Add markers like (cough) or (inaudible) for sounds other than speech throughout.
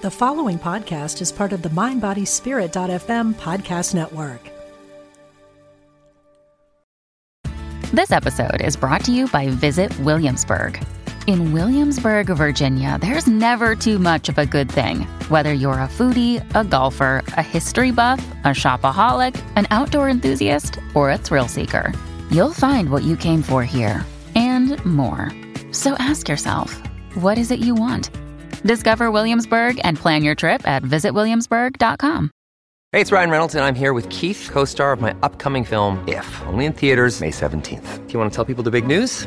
The following podcast is part of the MindBodySpirit.fm podcast network. This episode is brought to you by Visit Williamsburg. In Williamsburg, Virginia, there's never too much of a good thing. Whether you're a foodie, a golfer, a history buff, a shopaholic, an outdoor enthusiast, or a thrill seeker, you'll find what you came for here and more. So ask yourself, what is it you want? Discover Williamsburg and plan your trip at visitwilliamsburg.com. Hey, it's Ryan Reynolds, and I'm here with Keith, co star of my upcoming film, If, only in theaters, May 17th. Do you want to tell people the big news?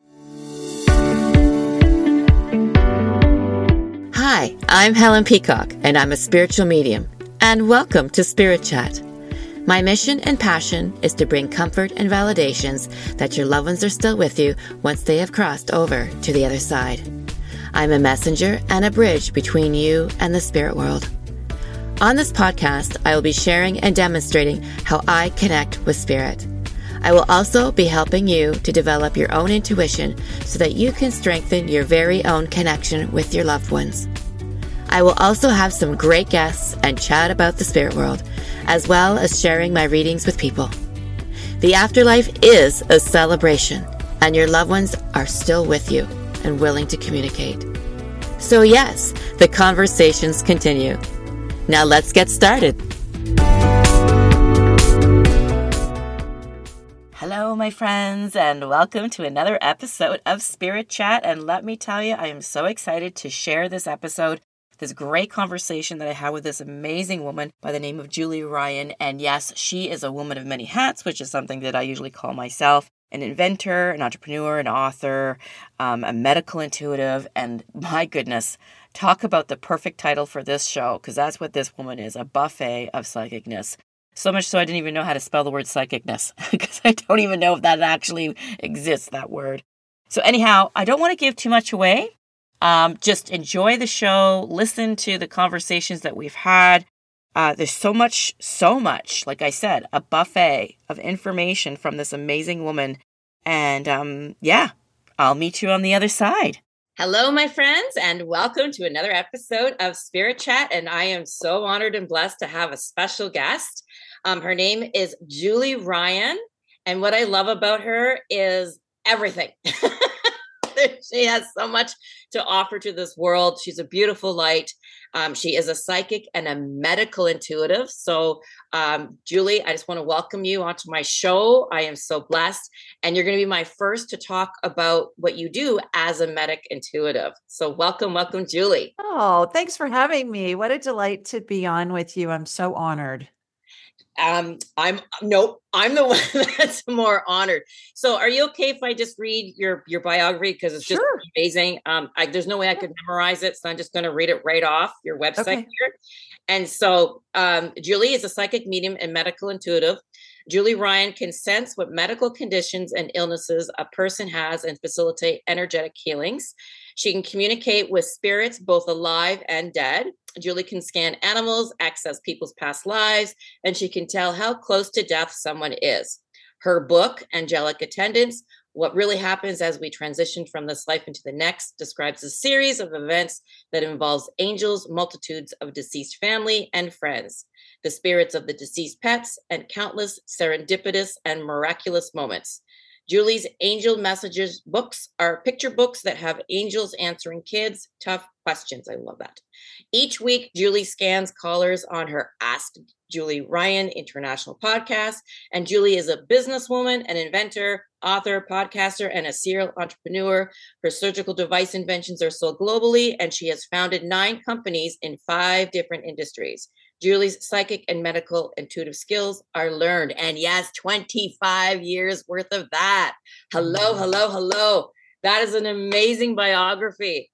Hi, I'm Helen Peacock, and I'm a spiritual medium. And welcome to Spirit Chat. My mission and passion is to bring comfort and validations that your loved ones are still with you once they have crossed over to the other side. I'm a messenger and a bridge between you and the spirit world. On this podcast, I will be sharing and demonstrating how I connect with spirit. I will also be helping you to develop your own intuition so that you can strengthen your very own connection with your loved ones. I will also have some great guests and chat about the spirit world, as well as sharing my readings with people. The afterlife is a celebration, and your loved ones are still with you and willing to communicate. So, yes, the conversations continue. Now, let's get started. Hello, my friends, and welcome to another episode of Spirit Chat. And let me tell you, I am so excited to share this episode this great conversation that I had with this amazing woman by the name of Julie Ryan. And yes, she is a woman of many hats, which is something that I usually call myself an inventor, an entrepreneur, an author, um, a medical intuitive, and my goodness, talk about the perfect title for this show, because that's what this woman is a buffet of psychicness. So much so I didn't even know how to spell the word psychicness, (laughs) because I don't even know if that actually exists, that word. So, anyhow, I don't want to give too much away. Um, just enjoy the show, listen to the conversations that we've had. Uh, there's so much, so much, like I said, a buffet of information from this amazing woman. And um, yeah, I'll meet you on the other side. Hello, my friends, and welcome to another episode of Spirit Chat. And I am so honored and blessed to have a special guest. Um, her name is Julie Ryan. And what I love about her is everything. (laughs) she has so much to offer to this world. She's a beautiful light. Um, she is a psychic and a medical intuitive. So, um, Julie, I just want to welcome you onto my show. I am so blessed. And you're going to be my first to talk about what you do as a medic intuitive. So, welcome, welcome, Julie. Oh, thanks for having me. What a delight to be on with you. I'm so honored um i'm no i'm the (laughs) one that's more honored so are you okay if i just read your your biography because it's just sure. amazing um I, there's no way i could memorize it so i'm just going to read it right off your website okay. here and so um julie is a psychic medium and medical intuitive Julie Ryan can sense what medical conditions and illnesses a person has and facilitate energetic healings. She can communicate with spirits, both alive and dead. Julie can scan animals, access people's past lives, and she can tell how close to death someone is. Her book, Angelic Attendance What Really Happens as We Transition from This Life into the Next, describes a series of events that involves angels, multitudes of deceased family and friends, the spirits of the deceased pets, and countless serendipitous and miraculous moments. Julie's Angel Messages books are picture books that have angels answering kids' tough questions. I love that. Each week, Julie scans callers on her Ask Julie Ryan International podcast. And Julie is a businesswoman, an inventor, author, podcaster, and a serial entrepreneur. Her surgical device inventions are sold globally, and she has founded nine companies in five different industries. Julie's psychic and medical intuitive skills are learned. And yes, 25 years worth of that. Hello, hello, hello. That is an amazing biography.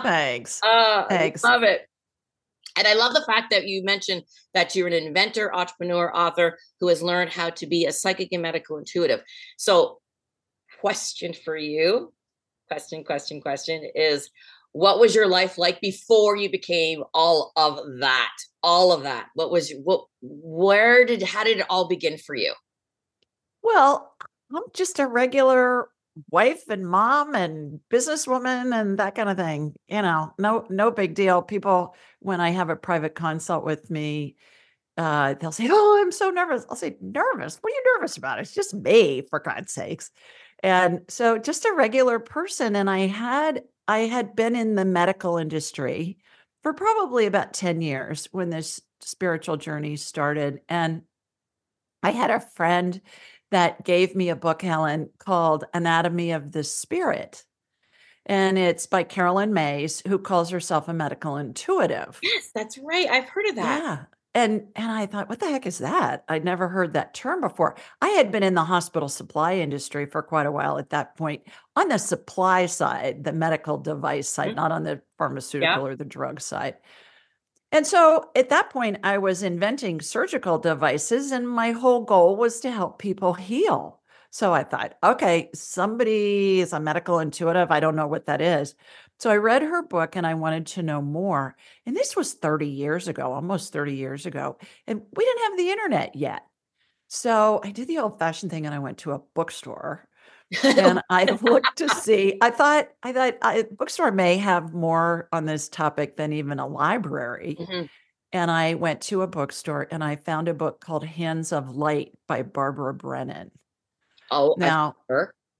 Thanks. (laughs) uh, Thanks. Love it. And I love the fact that you mentioned that you're an inventor, entrepreneur, author who has learned how to be a psychic and medical intuitive. So, question for you question, question, question is what was your life like before you became all of that? All of that. What was what where did how did it all begin for you? Well, I'm just a regular wife and mom and businesswoman and that kind of thing. You know, no no big deal. People when I have a private consult with me, uh, they'll say, "Oh, I'm so nervous." I'll say, "Nervous? What are you nervous about? It's just me, for God's sakes." And so, just a regular person. And I had I had been in the medical industry for probably about ten years when this spiritual journey started, and I had a friend that gave me a book, Helen, called Anatomy of the Spirit. And it's by Caroline Myss, who calls herself a medical intuitive. Yes, that's right. I've heard of that. Yeah. And and I thought, what the heck is that? I'd never heard that term before. I had been in the hospital supply industry for quite a while at that point, on the supply side, the medical device side, mm-hmm. not on the pharmaceutical yeah. or the drug side. And so at that point, I was inventing surgical devices, and my whole goal was to help people heal. So I thought, okay, somebody is a medical intuitive. I don't know what that is. So I read her book and I wanted to know more. And this was 30 years ago, almost 30 years ago. And we didn't have the internet yet. So I did the old fashioned thing and I went to a bookstore and (laughs) I looked to see. I thought I thought a bookstore may have more on this topic than even a library. Mm-hmm. And I went to a bookstore and I found a book called Hands of Light by Barbara Brennan. Oh, now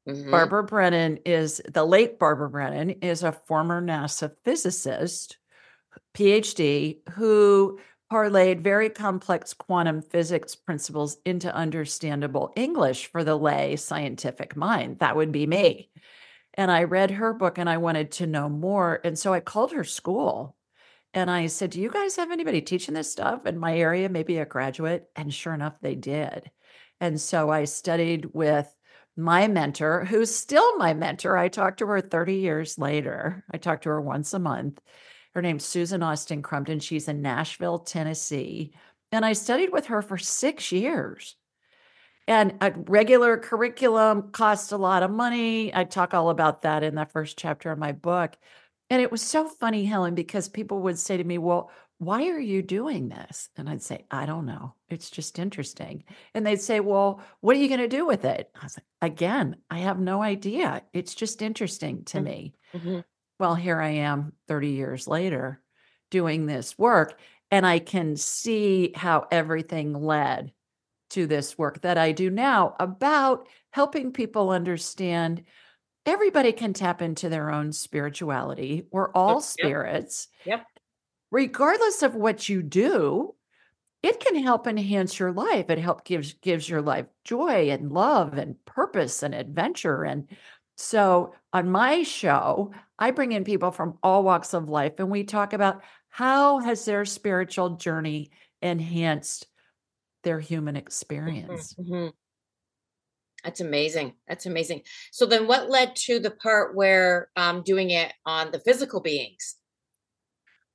mm-hmm. Barbara Brennan is the late Barbara Brennan is a former NASA physicist, PhD, who parlayed very complex quantum physics principles into understandable English for the lay scientific mind. That would be me. And I read her book and I wanted to know more. And so I called her school and I said, Do you guys have anybody teaching this stuff in my area? Maybe a graduate? And sure enough, they did. And so I studied with my mentor, who's still my mentor. I talked to her 30 years later. I talked to her once a month. Her name's Susan Austin Crumpton. She's in Nashville, Tennessee. And I studied with her for six years. And a regular curriculum costs a lot of money. I talk all about that in the first chapter of my book. And it was so funny, Helen, because people would say to me, Well, why are you doing this? And I'd say, I don't know. It's just interesting. And they'd say, Well, what are you going to do with it? I was like, Again, I have no idea. It's just interesting to mm-hmm. me. Mm-hmm well, here I am 30 years later doing this work, and I can see how everything led to this work that I do now about helping people understand everybody can tap into their own spirituality. We're all yep. spirits. Yep. Regardless of what you do, it can help enhance your life. It help gives gives your life joy and love and purpose and adventure and so on my show, I bring in people from all walks of life and we talk about how has their spiritual journey enhanced their human mm-hmm, experience. Mm-hmm. That's amazing. That's amazing. So then what led to the part where um doing it on the physical beings?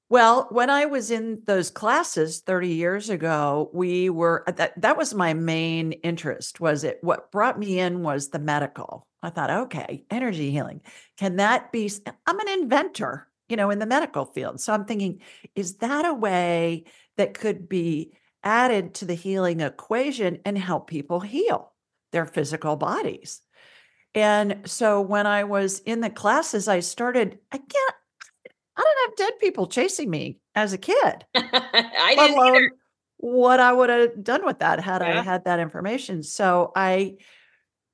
Well, when I was in those classes 30 years ago, we were uh, that that was my main interest was it what brought me in was the medical. I thought, okay, energy healing. Can that be I'm an inventor, you know, in the medical field. So I'm thinking, is that a way that could be added to the healing equation and help people heal their physical bodies? And so when I was in the classes, I started, I can't I didn't have dead people chasing me as a kid. (laughs) I didn't either. What I would have done with that had yeah. I had that information. So I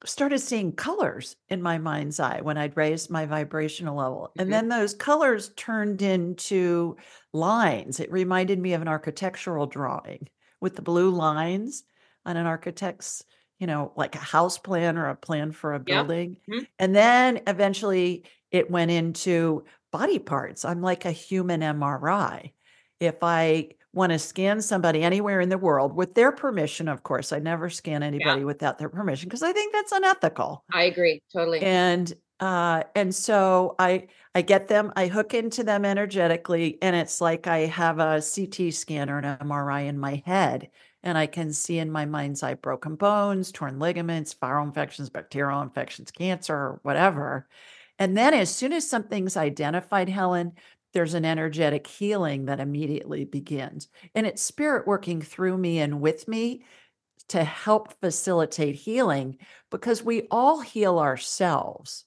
started seeing colors in my mind's eye when I'd raised my vibrational level. Mm-hmm. And then those colors turned into lines. It reminded me of an architectural drawing with the blue lines on an architect's, you know, like a house plan or a plan for a building. Mm-hmm. And then eventually it went into body parts. I'm like a human MRI. If I want to scan somebody anywhere in the world with their permission, of course, I never scan anybody yeah. without their permission because I think that's unethical. I agree totally. And Uh, and so I I get them, I hook into them energetically, and it's like I have a CT scan or an MRI in my head, and I can see in my mind's eye broken bones, torn ligaments, viral infections, bacterial infections, cancer, whatever. And then as soon as something's identified, Helen, there's an energetic healing that immediately begins. And it's spirit working through me and with me to help facilitate healing because we all heal ourselves.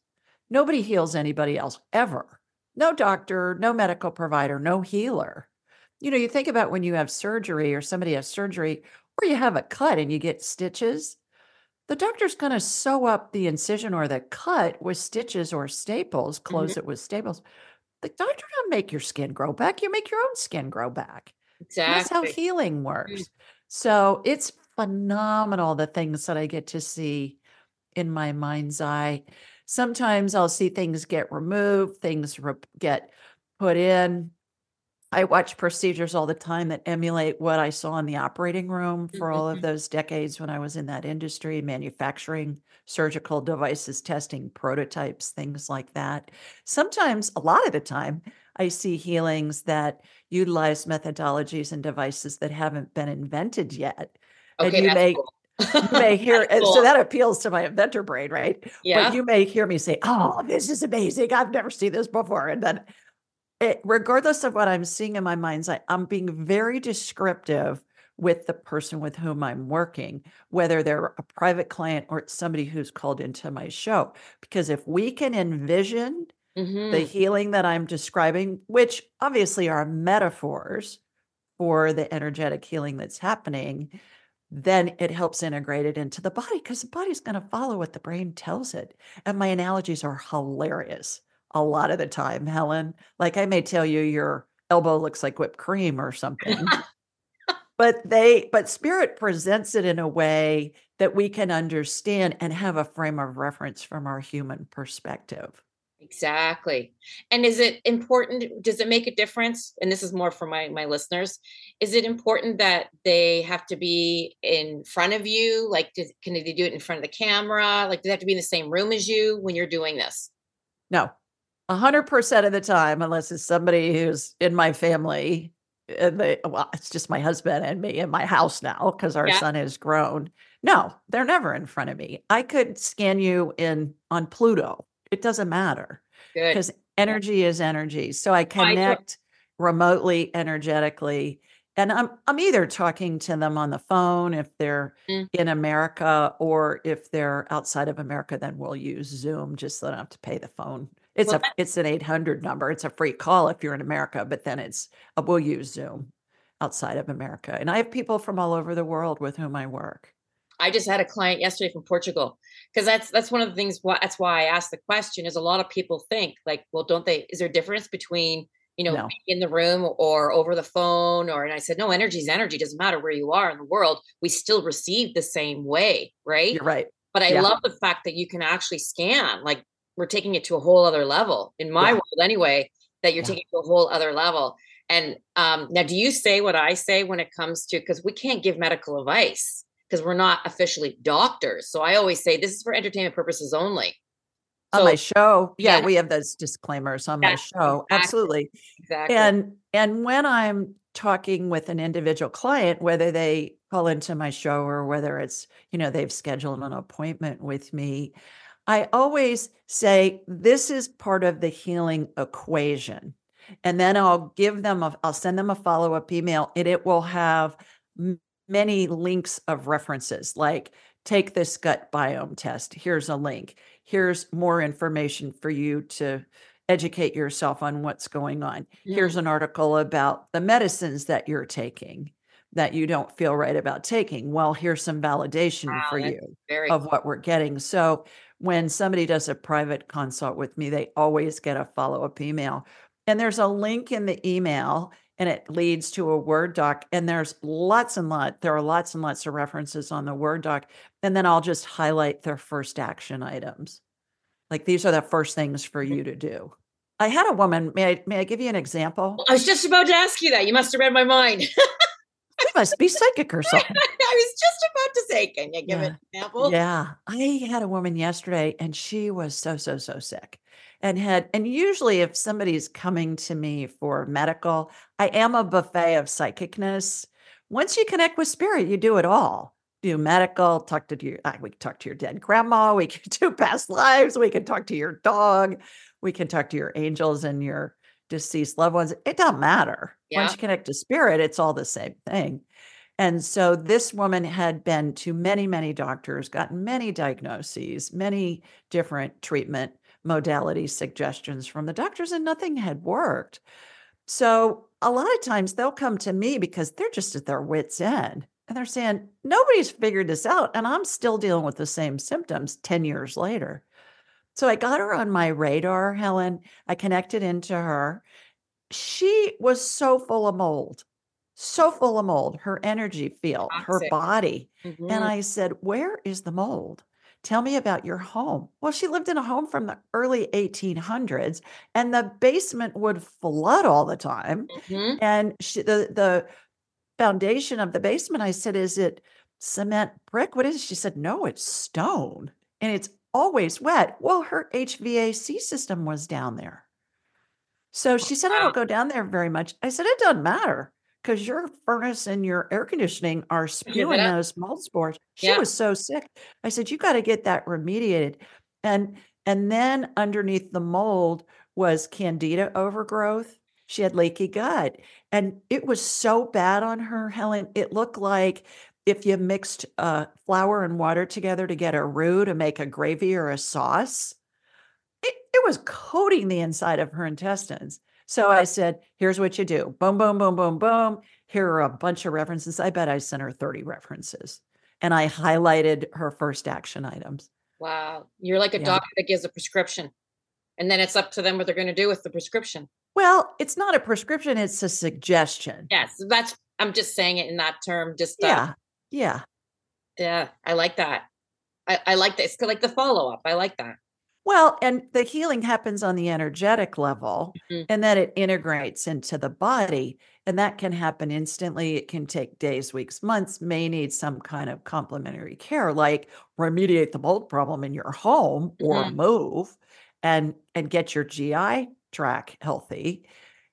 Nobody heals anybody else ever. No doctor, no medical provider, no healer. You know, you think about when you have surgery or somebody has surgery or you have a cut and you get stitches, the doctor's going to sew up the incision or the cut with stitches or staples, close mm-hmm. it with staples. The doctor don't make your skin grow back. You make your own skin grow back. Exactly. That's how healing works. Mm-hmm. So it's phenomenal the things that I get to see in my mind's eye. Sometimes I'll see things get removed, things re- get put in. I watch procedures all the time that emulate what I saw in the operating room for all of mm-hmm. those decades when I was in that industry, manufacturing surgical devices, testing prototypes, things like that. Sometimes, a lot of the time, I see healings that utilize methodologies and devices that haven't been invented yet. Okay, and you may cool. you may (laughs) hear cool. so that appeals to my inventor brain, right? Yeah. But you may hear me say, "Oh, this is amazing! I've never seen this before," and then, it, regardless of what I'm seeing in my mind's eye, I'm being very descriptive with the person with whom I'm working, whether they're a private client or somebody who's called into my show. Because if we can envision mm-hmm. the healing that I'm describing, which obviously are metaphors for the energetic healing that's happening, then it helps integrate it into the body because the body's going to follow what the brain tells it. And my analogies are hilarious a lot of the time, Helen. Like I may tell you your elbow looks like whipped cream or something. (laughs) but they but spirit presents it in a way that we can understand and have a frame of reference from our human perspective. Exactly. And is it important? Does it make a difference? And this is more for my my listeners. Is it important that they have to be in front of you? Like, does, can they do it in front of the camera? Like, do they have to be in the same room as you when you're doing this? No, a hundred percent of the time, unless it's somebody who's in my family. And they, well, it's just my husband and me in my house now because our yeah. son has grown. No, they're never in front of me. I could scan you in on Pluto it doesn't matter because energy is energy. So I connect I remotely, energetically, and I'm I'm either talking to them on the phone if they're mm. in America or if they're outside of America, then we'll use Zoom just so I don't have to pay the phone. It's well, a it's an 800 number. It's a free call if you're in America, but then it's uh, we'll use Zoom outside of America. And I have people from all over the world with whom I work. I just had a client yesterday from Portugal because that's that's one of the things. Why, that's why I asked the question. Is a lot of people think like, well, don't they? Is there a difference between you know no. in the room or over the phone? Or and I said, no, energy is energy. Doesn't matter where you are in the world. We still receive the same way, right? You're right. But I yeah. love the fact that you can actually scan. Like we're taking it to a whole other level in my yeah. world, anyway. That you're yeah. taking to a whole other level. And um, now, do you say what I say when it comes to because we can't give medical advice? because we're not officially doctors. So I always say this is for entertainment purposes only. So, on my show, yeah, yeah, we have those disclaimers on my show. Exactly. Absolutely. Exactly. And and when I'm talking with an individual client, whether they call into my show or whether it's, you know, they've scheduled an appointment with me, I always say this is part of the healing equation. And then I'll give them a, I'll send them a follow-up email and it will have many links of references like take this gut biome test here's a link here's more information for you to educate yourself on what's going on yeah. here's an article about the medicines that you're taking that you don't feel right about taking well here's some validation wow, for you of cool. what we're getting so when somebody does a private consult with me they always get a follow-up email and there's a link in the email and it leads to a Word doc. And there's lots and lots, there are lots and lots of references on the Word doc. And then I'll just highlight their first action items. Like these are the first things for mm-hmm. you to do. I had a woman, may I may I give you an example? I was just about to ask you that. You must have read my mind. (laughs) Must be psychic or (laughs) something. I was just about to say, can you give Yeah. an example? Yeah. I had a woman yesterday and she was so, so, so sick and had, and usually if somebody's coming to me for medical, I am a buffet of psychicness. Once you connect with spirit, you do it all. Do medical, talk to your, we can talk to your dead grandma, we can (laughs) do past lives, we can talk to your dog, we can talk to your angels and your deceased loved ones. It doesn't matter. Yeah. Once you connect to spirit, it's all the same thing. And so this woman had been to many, many doctors, gotten many diagnoses, many different treatment modalities, suggestions from the doctors, and nothing had worked. So a lot of times they'll come to me because they're just at their wits' end and they're saying, nobody's figured this out. And I'm still dealing with the same symptoms 10 years later. So I got her on my radar, Helen. I connected into her. She was so full of mold, so full of mold, her energy field, her Toxic. body. Mhm. And I said, Where is the mold? Tell me about your home. Well, she lived in a home from the early 1800s, and the basement would flood all the time. Mhm. And she, the, the foundation of the basement, I said, Is it cement brick? What is it? She said, No, it's stone and it's always wet. Well, her HVAC system was down there. So she said, I don't go down there very much. I said, It doesn't matter because your furnace and your air conditioning are (laughs) spewing those mold spores. She Yeah. was so sick. I said, You got to get that remediated. And and then underneath the mold was candida overgrowth. She had leaky gut. And it was so bad on her, Helen. It looked like if you mixed uh, flour and water together to get a roux to make a gravy or a sauce, it, it was coating the inside of her intestines. So I said, here's what you do boom, boom, boom, boom, boom. Here are a bunch of references. I bet I sent her 30 references. And I highlighted her first action items. Wow. You're like a Yeah. doctor that gives a prescription. And then it's up to them what they're going to do with the prescription. Well, it's not a prescription, it's a suggestion. Yes. That's, I'm just saying it in that term. Just, uh, Yeah. Yeah. yeah. I like that. I, I like this. Like the follow up. I like that. Well, and the healing happens on the energetic level Mhm. and then it integrates into the body. And that can happen instantly. It can take days, weeks, months, may need some kind of complementary care, like remediate the mold problem in your home or Mhm. move and and get your GI tract healthy.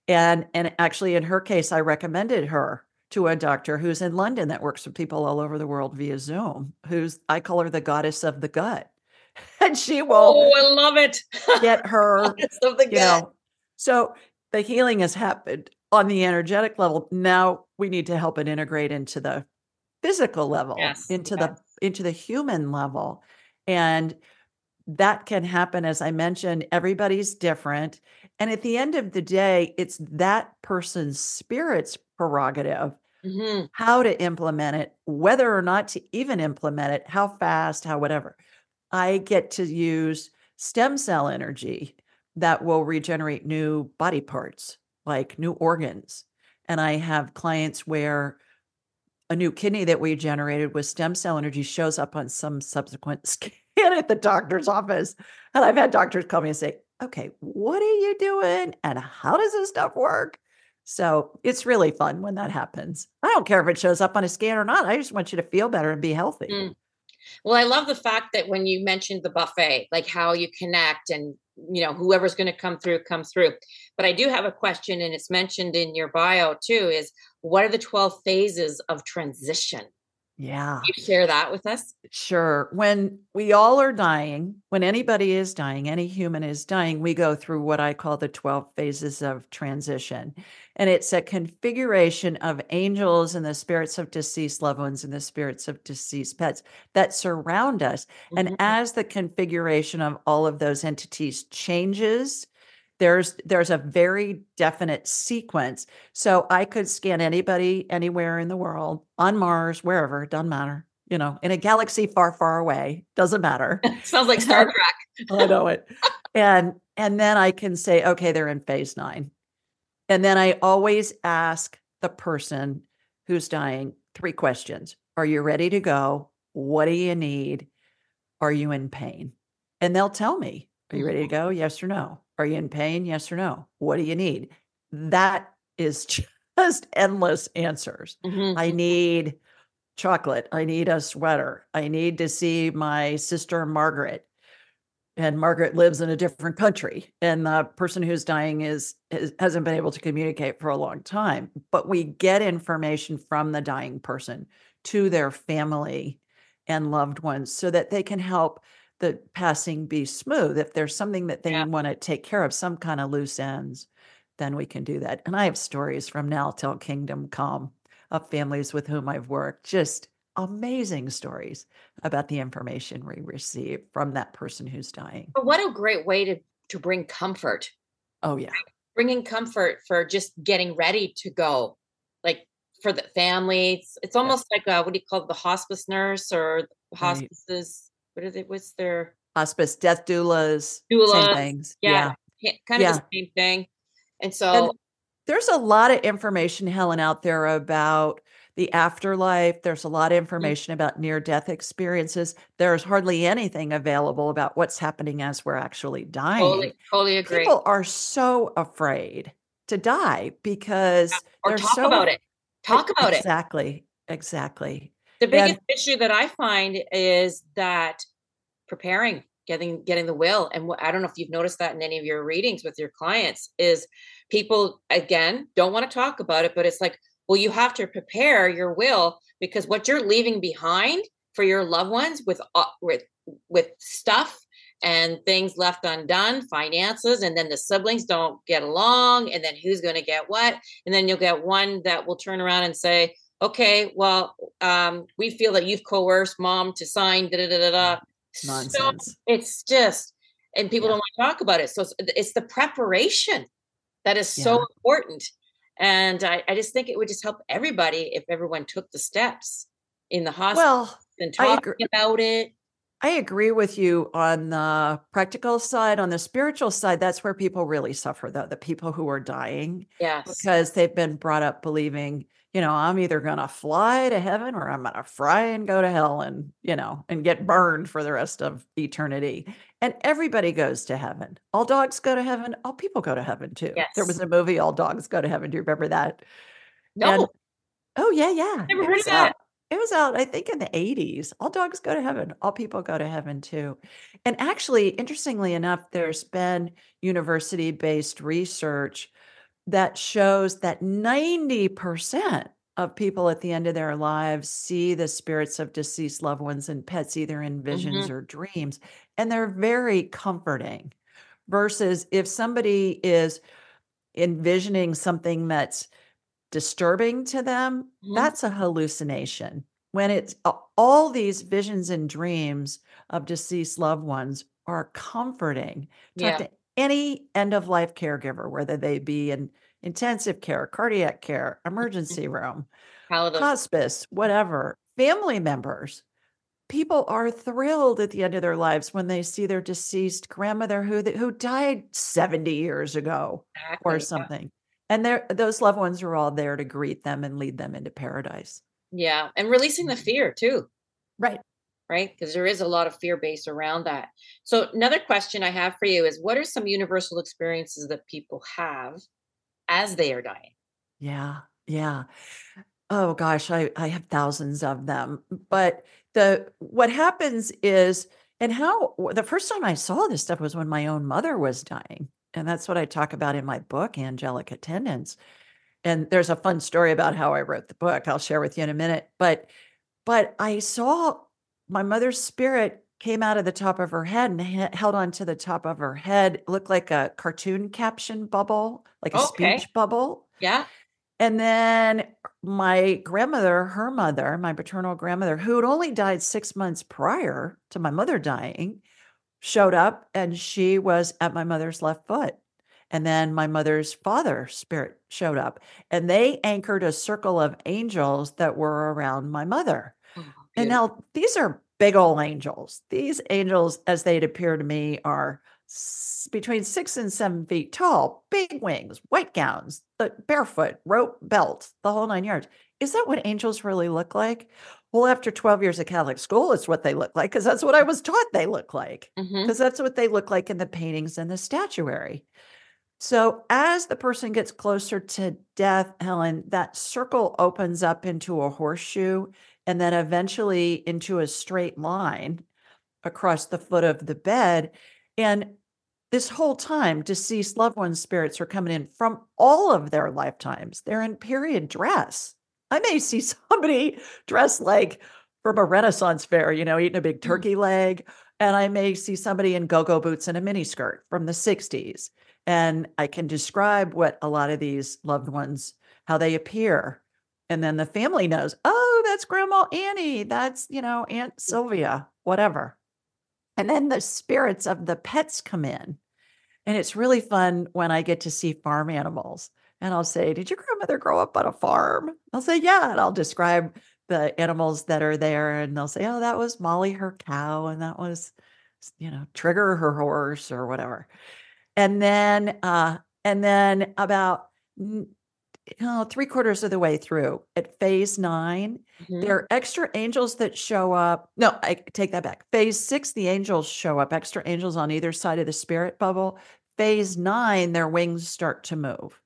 And and actually in her case, I recommended her to a doctor who's in London that works with people all over the world via Zoom, who's I call her the goddess of the gut. (laughs) And she will Oh, I love it. get (laughs) her, something you know. So the healing has happened on the energetic level. Now we need to help it integrate into the physical level, Yes, into yes. the into the human level. And that can happen as I mentioned, everybody's different. And at the end of the day, it's that person's spirit's prerogative Mhm. how to implement it, whether or not to even implement it, how fast, how whatever. I get to use stem cell energy that will regenerate new body parts, like new organs. And I have clients where a new kidney that we generated with stem cell energy shows up on some subsequent (laughs) scan at the doctor's office. And I've had doctors call me and say, okay, what are you doing? And how does this stuff work? So it's really fun when that happens. I don't care if it shows up on a scan or not. I just want you to feel better and be healthy. Mm. Well, I love the fact that when you mentioned the buffet, like how you connect and you know whoever's going to come through come through. But I do have a question, and it's mentioned in your bio too. Is what are the twelve phases of transition? Yeah. Can you share that with us? Sure. When we all are dying, when anybody is dying, any human is dying, we go through what I call the 12 phases of transition. And it's a configuration of angels and the spirits of deceased loved ones and the spirits of deceased pets that surround us. And Mhm. as the configuration of all of those entities changes, there's there's a very definite sequence. So I could scan anybody anywhere in the world, on Mars, wherever, doesn't matter. You know, in a galaxy far, far away, doesn't matter. (laughs) Sounds like Star (laughs) Trek. I know it. And and then I can say, okay, they're in phase nine. And then I always ask the person who's dying three questions. Are you ready to go? What do you need? Are you in pain? And they'll tell me, are you ready to mm-hmm. go? Yes or no? Are you in pain? Yes or no? What do you need? That is (laughs) just endless answers. Mhm. I need chocolate. I need a sweater. I need to see my sister Margaret. And Margaret lives in a different country, and the person who's dying is, is hasn't been able to communicate for a long time. But we get information from the dying person to their family and loved ones so that they can help the passing be smooth. If there's something that they Yeah. want to take care of, some kind of loose ends, then we can do that. And I have stories from now till kingdom come of families with whom I've worked, just amazing stories about the information we receive from that person who's dying. But what a great way to to bring comfort. Oh, yeah. Bringing comfort for just getting ready to go. Like for the family, it's, it's almost like uh what do you call it, the hospice nurse or hospices? What are they? What's their Hospice, death doulas, Doulas, same things. yeah, yeah, kind of Yeah. the same thing. And And so there's a lot of information, Helen, out there about the afterlife. There's a lot of Mm. information about near death experiences. There's hardly anything available about what's happening as we're actually dying. totally, totally agree. People are so afraid to die because or they're talk so about it. Talk about it. Exactly. Exactly. The biggest issue that I find is that preparing, getting getting the will, and I don't know if you've noticed that in any of your readings with your clients, is people again don't want to talk about it, but it's like, well, you have to prepare your will because what you're leaving behind for your loved ones with uh, with with stuff and things left undone, finances, and then the siblings don't get along, and then who's going to get what, and then you'll get one that will turn around and say, okay, well, um, we feel that you've coerced mom to sign da da da da da. So nonsense. it's just, and people Yeah. don't want to talk about it. So it's, it's the preparation that is so important. And I, I just think it would just help everybody if everyone took the steps in the hospital Well, and talking about it. I agree with you on the practical side. On the spiritual side, that's where people really suffer, though, the people who are dying. Yes. because they've been brought up believing, you know, I'm either going to fly to heaven or I'm going to fry and go to hell and, you know, and get burned for the rest of eternity. And everybody goes to heaven. All dogs go to heaven. All people go to heaven too. There was a movie, All Dogs Go to Heaven. Do you remember that? No, And oh, yeah, yeah. Never It heard was of that. out. It was out, I think, in the 80s. All dogs go to heaven. All people go to heaven too. And actually, interestingly enough, there's been university based research that shows that 90% of people at the end of their lives see the spirits of deceased loved ones and pets either in visions or dreams. And they're very comforting. Versus if somebody is envisioning something that's disturbing to them, Mhm. that's a hallucination. When it's all these visions and dreams of deceased loved ones are comforting. Talk Yeah. to any end of life caregiver, whether they be in intensive care, cardiac care, (laughs) emergency room, hospice, whatever, family members. People are thrilled at the end of their lives when they see their deceased grandmother who who died 70 years ago Exactly. or something. And those loved ones are all there to greet them and lead them into paradise. Yeah. And releasing the mm-hmm. fear too. Right. Right? Because there is a lot of fear based around that. So, another question I have for you is what are some universal experiences that people have as they are dying? Yeah. Yeah. Oh gosh, I I have thousands of them. But the what happens is and how the first time I saw this stuff was when my own mother was dying. And that's what I talk about in my book, Angelic Attendance. And there's a fun story about how I wrote the book. I'll share with you in a minute. But but I saw my mother's spirit came out of the top of her head and he- held on to the top of her head. It looked like a cartoon caption bubble, like a Okay. speech bubble. Yeah. And then my grandmother, her mother, my paternal grandmother, who had only died six months prior to my mother dying, showed up and she was at my mother's left foot. And then my mother's father spirit showed up and they anchored a circle of angels that were around my mother. Oh, And now these are big old angels. These angels, as they'd appear to me, are between six and seven feet tall, big wings, white gowns, uh, barefoot, rope belt, the whole nine yards. Is that what angels really look like? Well, after 12 years of Catholic school, it's what they look like because that's what I was taught they look like because that's what they look like in the paintings and the statuary. So as the person gets closer to death, Helen, that circle opens up into a horseshoe and then eventually into a straight line across the foot of the bed. And this whole time, deceased loved ones' spirits are coming in from all of their lifetimes. They're in period dress. I may see (laughs) somebody dressed like from a Renaissance fair, you know, eating a big mm. turkey leg. And I may see somebody in go go boots and a miniskirt from the 60s. And I can describe what a lot of these loved ones, how they appear. And then the family knows, oh, that's Grandma Annie. That's, you know, Aunt Sylvia, whatever. And then the spirits of the pets come in. And it's really fun when I get to see farm animals. And I'll say, Did your grandmother grow up on a farm? I'll say, Yeah. And I'll describe the animals that are there. And they'll say, Oh, that was Molly, her cow. And that was, you know, Trigger, her horse, or whatever. And then, uh, and then about you know, three quarters of the way through at phase 9 mm-hmm. there are extra angels that show up. No, I take that back. Phase six, the angels show up, extra angels on either side of the spirit bubble. Phase nine, their wings start to move.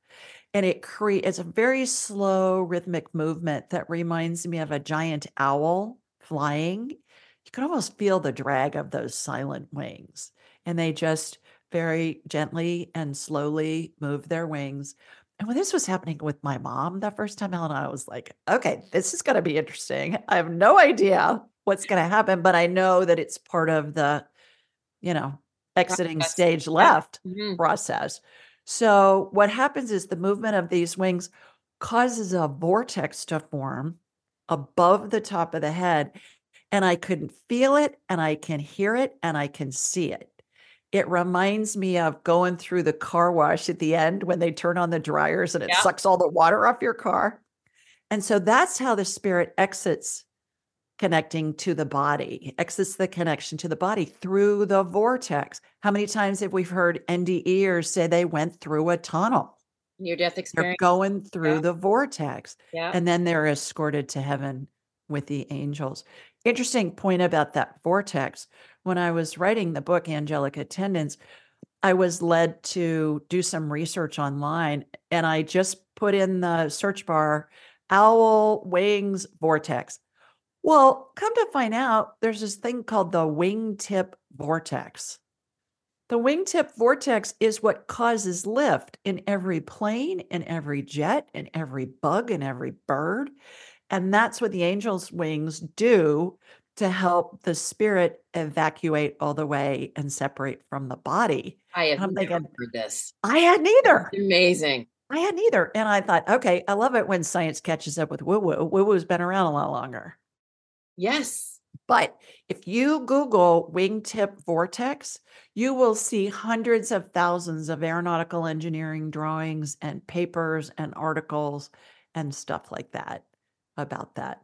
And it creates a very slow rhythmic movement that reminds me of a giant owl flying. You can almost feel the drag of those silent wings. And they just very gently and slowly move their wings and when this was happening with my mom that first time, Helen, I was like, okay, this is going to be interesting. I have no idea what's going to happen, but I know that it's part of the, you know, exiting process. stage left mm-hmm. process. So what happens is the movement of these wings causes a vortex to form above the top of the head. And I can feel it and I can hear it and I can see it. It reminds me of going through the car wash at the end when they turn on the dryers and it yeah. sucks all the water off your car. And so that's how the spirit exits connecting to the body, exits the connection to the body through the vortex. How many times have we heard NDEers say they went through a tunnel? Near death experience. They're going through yeah. the vortex. Yeah. And then they're escorted to heaven with the angels. Interesting point about that vortex when I was writing the book, Angelic Attendance, I was led to do some research online and I just put in the search bar owl wings vortex. Well, come to find out, there's this thing called the wingtip vortex. The wingtip vortex is what causes lift in every plane, in every jet, in every bug, in every bird. And that's what the angel's wings do to help the spirit evacuate all the way and separate from the body. I have never thinking, heard this. I had neither. Amazing. I had neither. And I thought, okay, I love it when science catches up with woo woo. Woo woo's been around a lot longer. Yes. But if you Google wingtip vortex, you will see hundreds of thousands of aeronautical engineering drawings and papers and articles and stuff like that about that.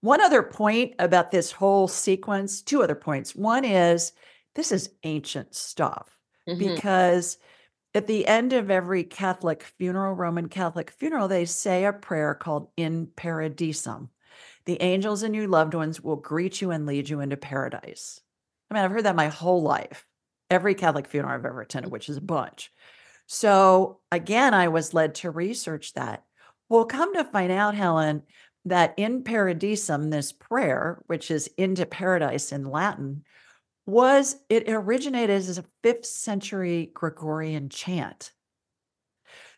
One other point about this whole sequence, two other points. One is this is ancient stuff mm-hmm. because at the end of every Catholic funeral, Roman Catholic funeral, they say a prayer called In Paradisum. The angels and your loved ones will greet you and lead you into paradise. I mean, I've heard that my whole life, every Catholic funeral I've ever attended, which is a bunch. So again, I was led to research that. Well, come to find out, Helen, that in paradisum, this prayer, which is into paradise in Latin, was it originated as a fifth century Gregorian chant.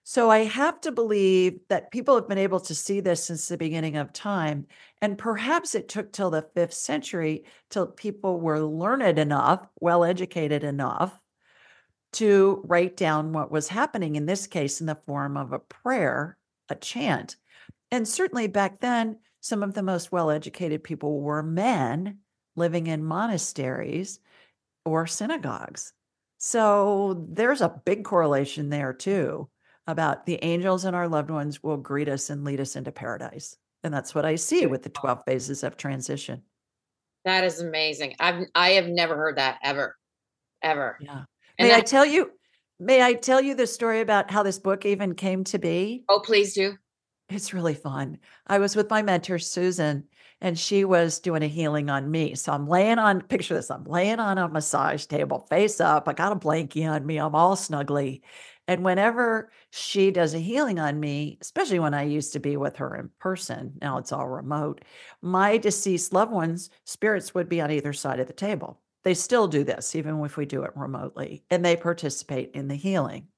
So I have to believe that people have been able to see this since the beginning of time. And perhaps it took till the fifth century till people were learned enough, well educated enough to write down what was happening, in this case, in the form of a prayer, a chant. And certainly back then, some of the most well educated people were men living in monasteries or synagogues. So there's a big correlation there too about the angels and our loved ones will greet us and lead us into paradise. And that's what I see with the 12 phases of transition. That is amazing. I've I have never heard that ever. Ever. Yeah. And may I tell you may I tell you the story about how this book even came to be? Oh, please do. It's really fun. I was with my mentor, Susan, and she was doing a healing on me. So I'm laying on, picture this, I'm laying on a massage table, face up. I got a blankie on me. I'm all snuggly. And whenever she does a healing on me, especially when I used to be with her in person, now it's all remote, my deceased loved ones, spirits would be on either side of the table. They still do this, even if we do it remotely, and they participate in the healing.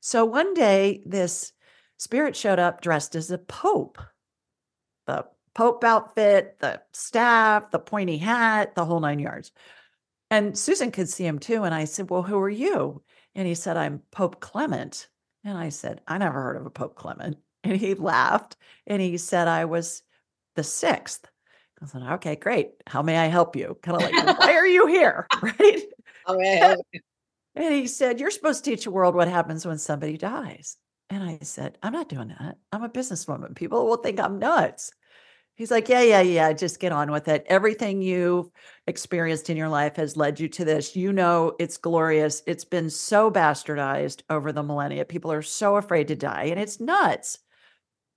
So one day, this spirit showed up dressed as a pope, the pope outfit, the staff, the pointy hat, the whole nine yards. And Susan could see him too. And I said, Well, who are you? And he said, I'm Pope Clement. And I said, I never heard of a Pope Clement. (laughs) And he laughed and he said, I was the sixth. I said, okay, great. How may I help you? Kind of like, why are you here? (laughs) Right. (laughs) And he said, You're supposed to teach the world what happens when somebody dies. And I said, I'm not doing that. I'm a businesswoman. People will think I'm nuts. He's like, Yeah, yeah, yeah. Just get on with it. Everything you've experienced in your life has led you to this. You know, it's glorious. It's been so bastardized over the millennia. People are so afraid to die, and it's nuts.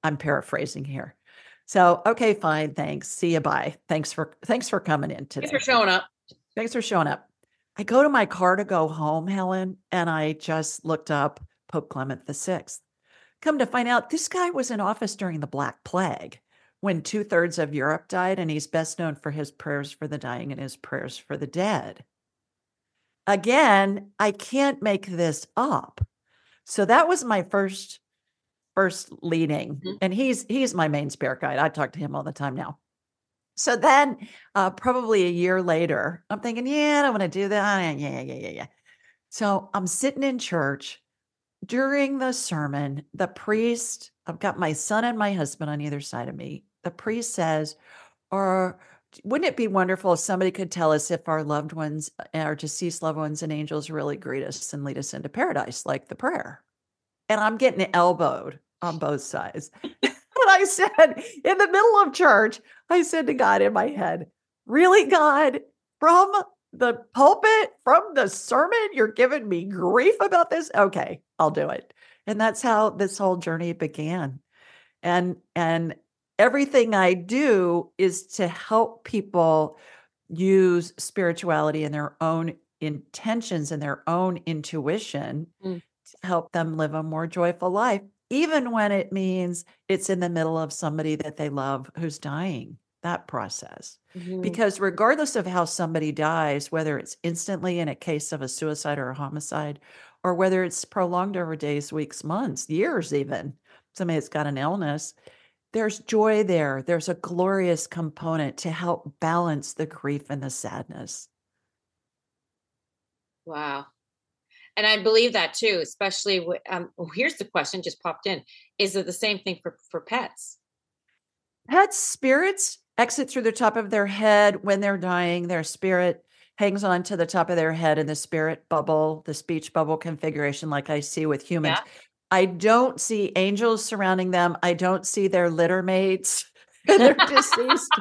I'm paraphrasing here. So, okay, fine. Thanks. See you. Bye. Thanks for thanks for coming in today. Thanks for showing up. Thanks for showing up. I go to my car to go home, Helen, and I just looked up Pope Clement VI. Come to find out, this guy was in office during the Black Plague when two thirds of Europe died, and he's best known for his prayers for the dying and his prayers for the dead. Again, I can't make this up. So that was my first first leading, mm-hmm. and he's he's my main spirit guide. I talk to him all the time now. So then, uh, probably a year later, I'm thinking, yeah, I don't want to do that. Yeah, yeah, yeah, yeah. So I'm sitting in church during the sermon. The priest, I've got my son and my husband on either side of me. The priest says, or wouldn't it be wonderful if somebody could tell us if our loved ones, eh, our deceased loved ones and angels really greet us and lead us into paradise, like the prayer? And I'm getting elbowed on both sides. But I said in the middle of church, I said to God in my head, Really, God, from the pulpit, from the sermon, you're giving me grief about this? Okay, I'll do it. And that's how this whole journey began. And and everything I do is to help people use spirituality in their own intentions and their own intuition mm. to help them live a more joyful life even when it means it's in the middle of somebody that they love who's dying, that process. Mm-hmm. Because regardless of how somebody dies, whether it's instantly in a case of a suicide or a homicide, or whether it's prolonged over days, weeks, months, years, even somebody that's got an illness, there's joy there. There's a glorious component to help balance the grief and the sadness. Wow and I believe that too, especially. Um, oh, here's the question just popped in: Is it the same thing for for pets? Pets spirits exit through the top of their head when they're dying. Their spirit hangs on to the top of their head in the spirit bubble, the speech bubble configuration, like I see with humans. Yeah. I don't see angels surrounding them. I don't see their litter mates. (laughs) and their deceased,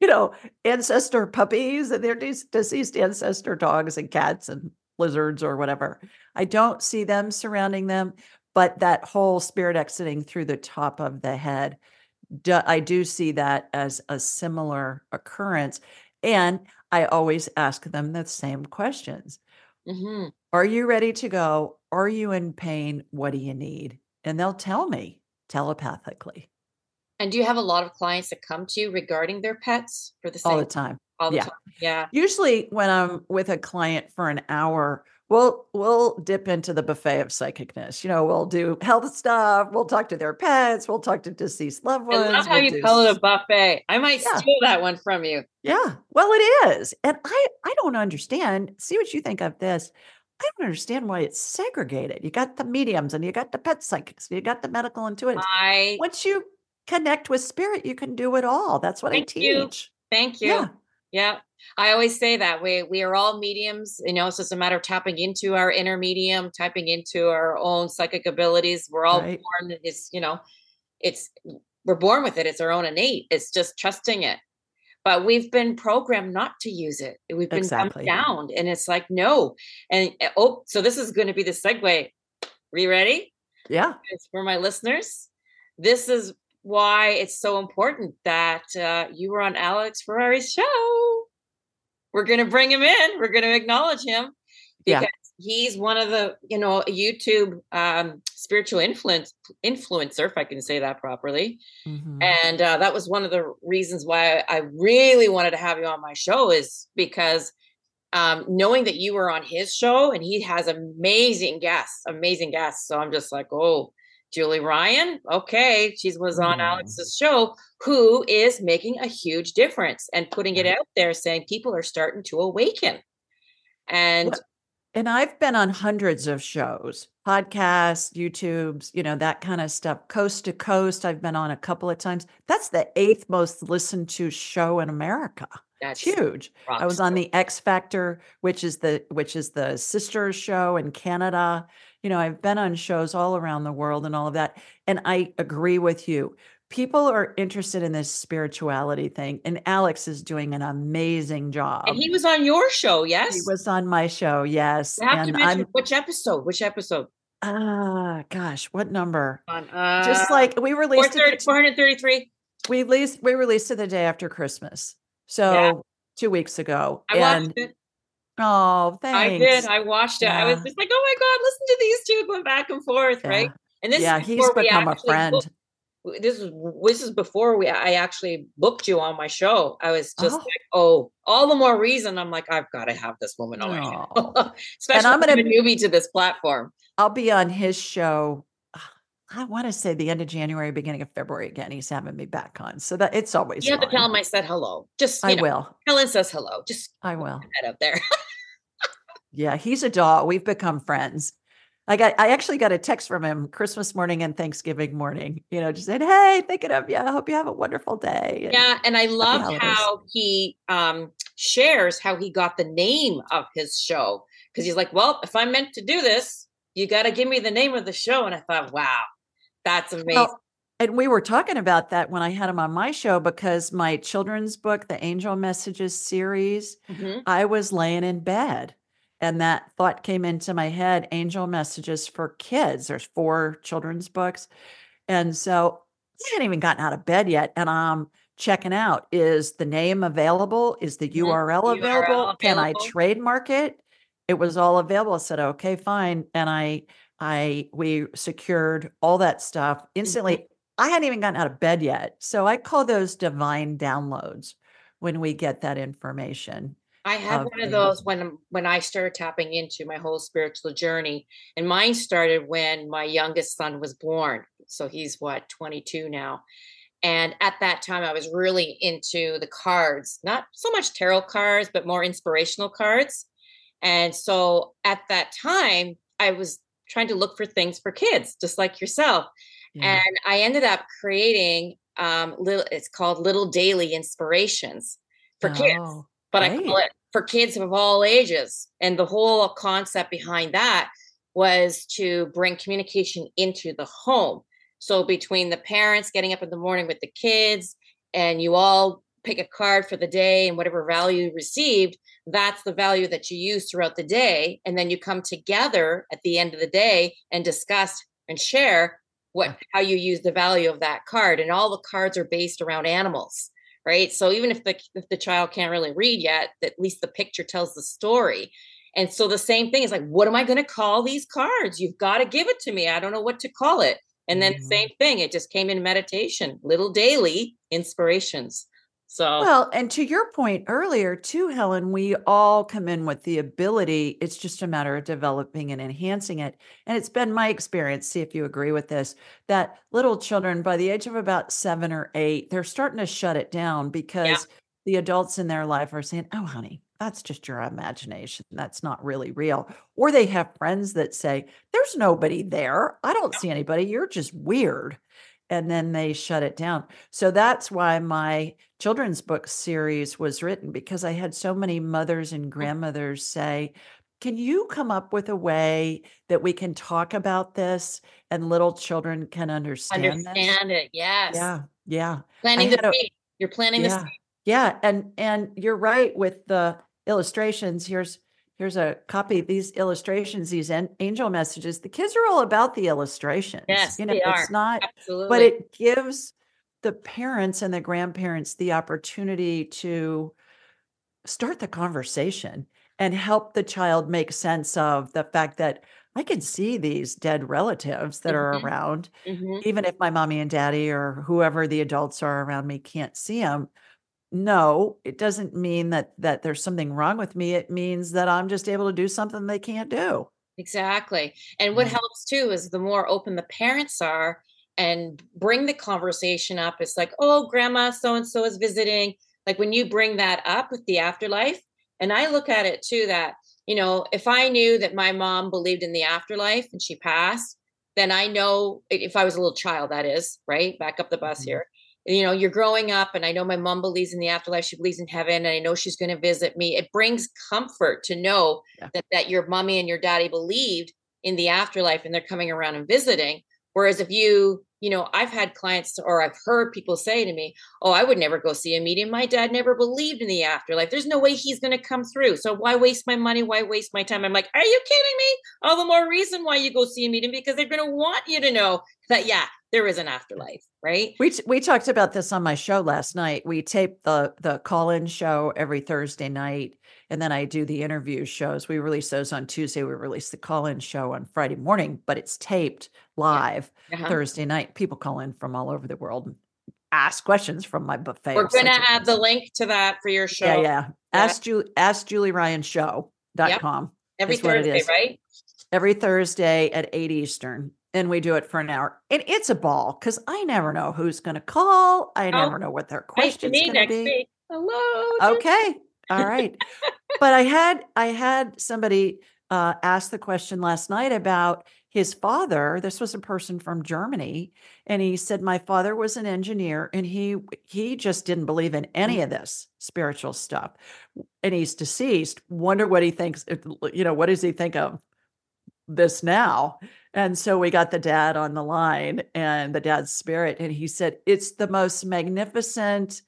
you know, ancestor puppies and their de- deceased ancestor dogs and cats and lizards or whatever. I don't see them surrounding them, but that whole spirit exiting through the top of the head, do, I do see that as a similar occurrence. And I always ask them the same questions. Mm-hmm. Are you ready to go? Are you in pain? What do you need? And they'll tell me telepathically. And do you have a lot of clients that come to you regarding their pets for the same all the time? All the yeah. time. Yeah. Usually when I'm with a client for an hour, we'll we'll dip into the buffet of psychicness. You know, we'll do health stuff. We'll talk to their pets. We'll talk to deceased loved ones. I love how we'll you do... call it a buffet. I might yeah. steal that one from you. Yeah, well, it is, and I I don't understand. See what you think of this. I don't understand why it's segregated. You got the mediums and you got the pet psychics. You got the medical intuitives. I once you connect with spirit, you can do it all. That's what Thank I teach. You. Thank you. Yeah. Yeah. I always say that we we are all mediums. You know, it's just a matter of tapping into our inner medium, tapping into our own psychic abilities. We're all right. born. It's you know, it's we're born with it. It's our own innate. It's just trusting it. But we've been programmed not to use it. We've been exactly. down, and it's like no. And eh, oh, so this is going to be the segue. Are you ready? Yeah. It's for my listeners. This is why it's so important that uh, you were on Alex Ferrari's show we're going to bring him in. We're going to acknowledge him because yeah. he's one of the you know YouTube um, spiritual influence influencer, if I can say that properly. Mm-hmm. And uh, that was one of the reasons why I really wanted to have you on my show is because um, knowing that you were on his show and he has amazing guests, amazing guests. So I'm just like, oh, Julie Ryan, okay, she was on mm. Alex's show, who is making a huge difference and putting it out there, saying people are starting to awaken. And and I've been on hundreds of shows, podcasts, YouTubes, you know, that kind of stuff, coast to coast. I've been on a couple of times. That's the eighth most listened to show in America. That's huge. I was on the X Factor, which is the which is the sister show in Canada. You know, I've been on shows all around the world and all of that. And I agree with you. People are interested in this spirituality thing, and Alex is doing an amazing job. And he was on your show, yes? He was on my show, yes. You have and to mention I'm, which episode? Which episode? Ah, uh, gosh, what number? On, uh, Just like we released 433. We released we released it the day after Christmas. So yeah. two weeks ago. I and, watched it. Oh, thanks. I did. I watched it. Yeah. I was just like, oh my God, listen to these two going back and forth, yeah. right? And this yeah, he's become a friend. Booked, this is this is before we I actually booked you on my show. I was just oh. like, oh, all the more reason. I'm like, I've got to have this woman on my show. (laughs) Especially and I'm gonna, a newbie to this platform. I'll be on his show ah, I want to say the end of January, beginning of February again. He's having me back on. So that it's always You have fun. to tell him I said hello. Just I know, will. Helen says hello. Just I will. Head up there. (laughs) yeah, he's a dog. We've become friends. I got I actually got a text from him Christmas morning and Thanksgiving morning, you know, just said, Hey, thinking of you. I hope you have a wonderful day. And yeah, and I love how he um shares how he got the name of his show. Because he's like, Well, if I'm meant to do this, you got to give me the name of the show. And I thought, wow, that's amazing. Well, and we were talking about that when I had him on my show because my children's book, the Angel Messages series, mm-hmm. I was laying in bed and that thought came into my head Angel Messages for Kids. There's four children's books. And so I hadn't even gotten out of bed yet. And I'm checking out is the name available? Is the URL, URL available? available? Can I trademark it? It was all available. I said, okay, fine. And I I we secured all that stuff mm-hmm. instantly. I hadn't even gotten out of bed yet. So I call those divine downloads when we get that information. I had one of those when when I started tapping into my whole spiritual journey. And mine started when my youngest son was born. So he's what 22 now. And at that time I was really into the cards, not so much tarot cards, but more inspirational cards. And so at that time I was trying to look for things for kids, just like yourself. Yeah. And I ended up creating um little it's called little daily inspirations for oh, kids. But great. I call it for kids of all ages. And the whole concept behind that was to bring communication into the home. So between the parents getting up in the morning with the kids and you all pick a card for the day and whatever value you received, that's the value that you use throughout the day. And then you come together at the end of the day and discuss and share what how you use the value of that card. And all the cards are based around animals, right? So even if the if the child can't really read yet, at least the picture tells the story. And so the same thing is like, what am I going to call these cards? You've got to give it to me. I don't know what to call it. And then mm-hmm. same thing, it just came in meditation, little daily inspirations. So, well, and to your point earlier, too, Helen, we all come in with the ability. It's just a matter of developing and enhancing it. And it's been my experience, see if you agree with this, that little children by the age of about seven or eight, they're starting to shut it down because yeah. the adults in their life are saying, oh, honey, that's just your imagination. That's not really real. Or they have friends that say, there's nobody there. I don't see anybody. You're just weird and then they shut it down. So that's why my children's book series was written because I had so many mothers and oh. grandmothers say, can you come up with a way that we can talk about this and little children can understand understand this? it yes yeah yeah planning the seed you're planning yeah, the seed yeah and and you're right with the illustrations here's here's a copy of these illustrations, these angel messages. The kids are all about the illustrations. Yes, you know, they it's are. not, Absolutely. but it gives the parents and the grandparents the opportunity to start the conversation and help the child make sense of the fact that I can see these dead relatives that are Mhm. around, Mhm. even if my mommy and daddy or whoever the adults are around me can't see them. No, it doesn't mean that that there's something wrong with me. It means that I'm just able to do something they can't do. Exactly. And what helps too is the more open the parents are and bring the conversation up. It's like, oh, grandma so and so is visiting. Like when you bring that up with the afterlife, and I look at it too that, you know, if I knew that my mom believed in the afterlife and she passed, then I know if I was a little child, that is, right? Back up the bus Mhm. here. You know, you're growing up, and I know my mom believes in the afterlife. She believes in heaven, and I know she's going to visit me. It brings comfort to know Yeah. that that your mommy and your daddy believed in the afterlife and they're coming around and visiting whereas if you you know i've had clients or i've heard people say to me oh i would never go see a medium my dad never believed in the afterlife there's no way he's going to come through so why waste my money why waste my time i'm like are you kidding me all the more reason why you go see a medium because they're going to want you to know that yeah there is an afterlife right We t- we talked about this on my show last night. We tape the the call-in show every Thursday night, and then I do the interview shows. We release those on Tuesday. We release the call-in show on Friday morning, but it's taped live Uh-huh. Thursday night. People call in from all over the world and ask questions from my buffet. we're going to add the link to that for your show Yeah, yeah. Yeah. Ask Julie ask Julie Ryan show.com every what it thursday right every Thursday at 8 Eastern. And we do it for an hour. And it's a ball because I never know who's going to call. I Oh, never know what their question's me going to be. week hello Okay. All right. but I had I had somebody uh ask the question last night about his father. This was a person from Germany and he said my father was an engineer and he he just didn't believe in any of this spiritual stuff. And he's deceased. Wonder what he thinks you know what does he think of this now? And so we got the dad on the line and the dad's spirit and he said it's the most magnificent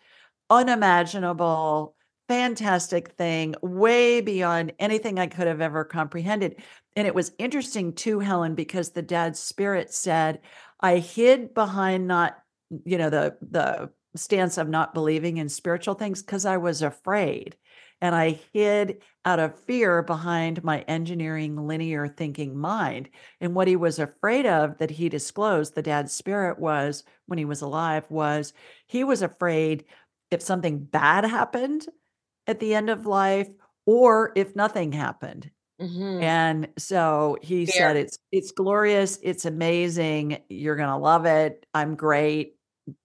unimaginable, fantastic thing, way beyond anything I could have ever comprehended. And it was interesting too, Helen, because the dad's spirit said, I hid behind not, you know, the the stance of not believing in spiritual things because I was afraid. And I hid out of fear behind my engineering linear thinking mind. And what he was afraid of that he disclosed, the dad's spirit was when he was alive, was he was afraid if something bad happened at the end of life or if nothing happened. Mhm. And so he said it's it's glorious, it's amazing, you're going to love it. I'm great.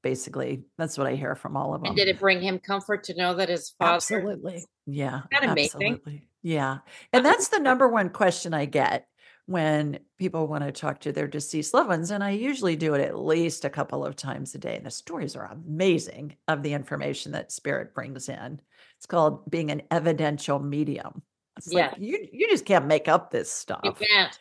Basically, that's what I hear from all of them. And did it bring him comfort to know that his father? Absolutely. Yeah. that amazing? Absolutely. Yeah. And that's the number one question I get when people want to talk to their deceased loved ones. And I usually do it at least a couple of times a day. And the stories are amazing of the information that spirit brings in. It's called being an evidential medium. It's Yeah. like you you just can't make up this stuff. You can't.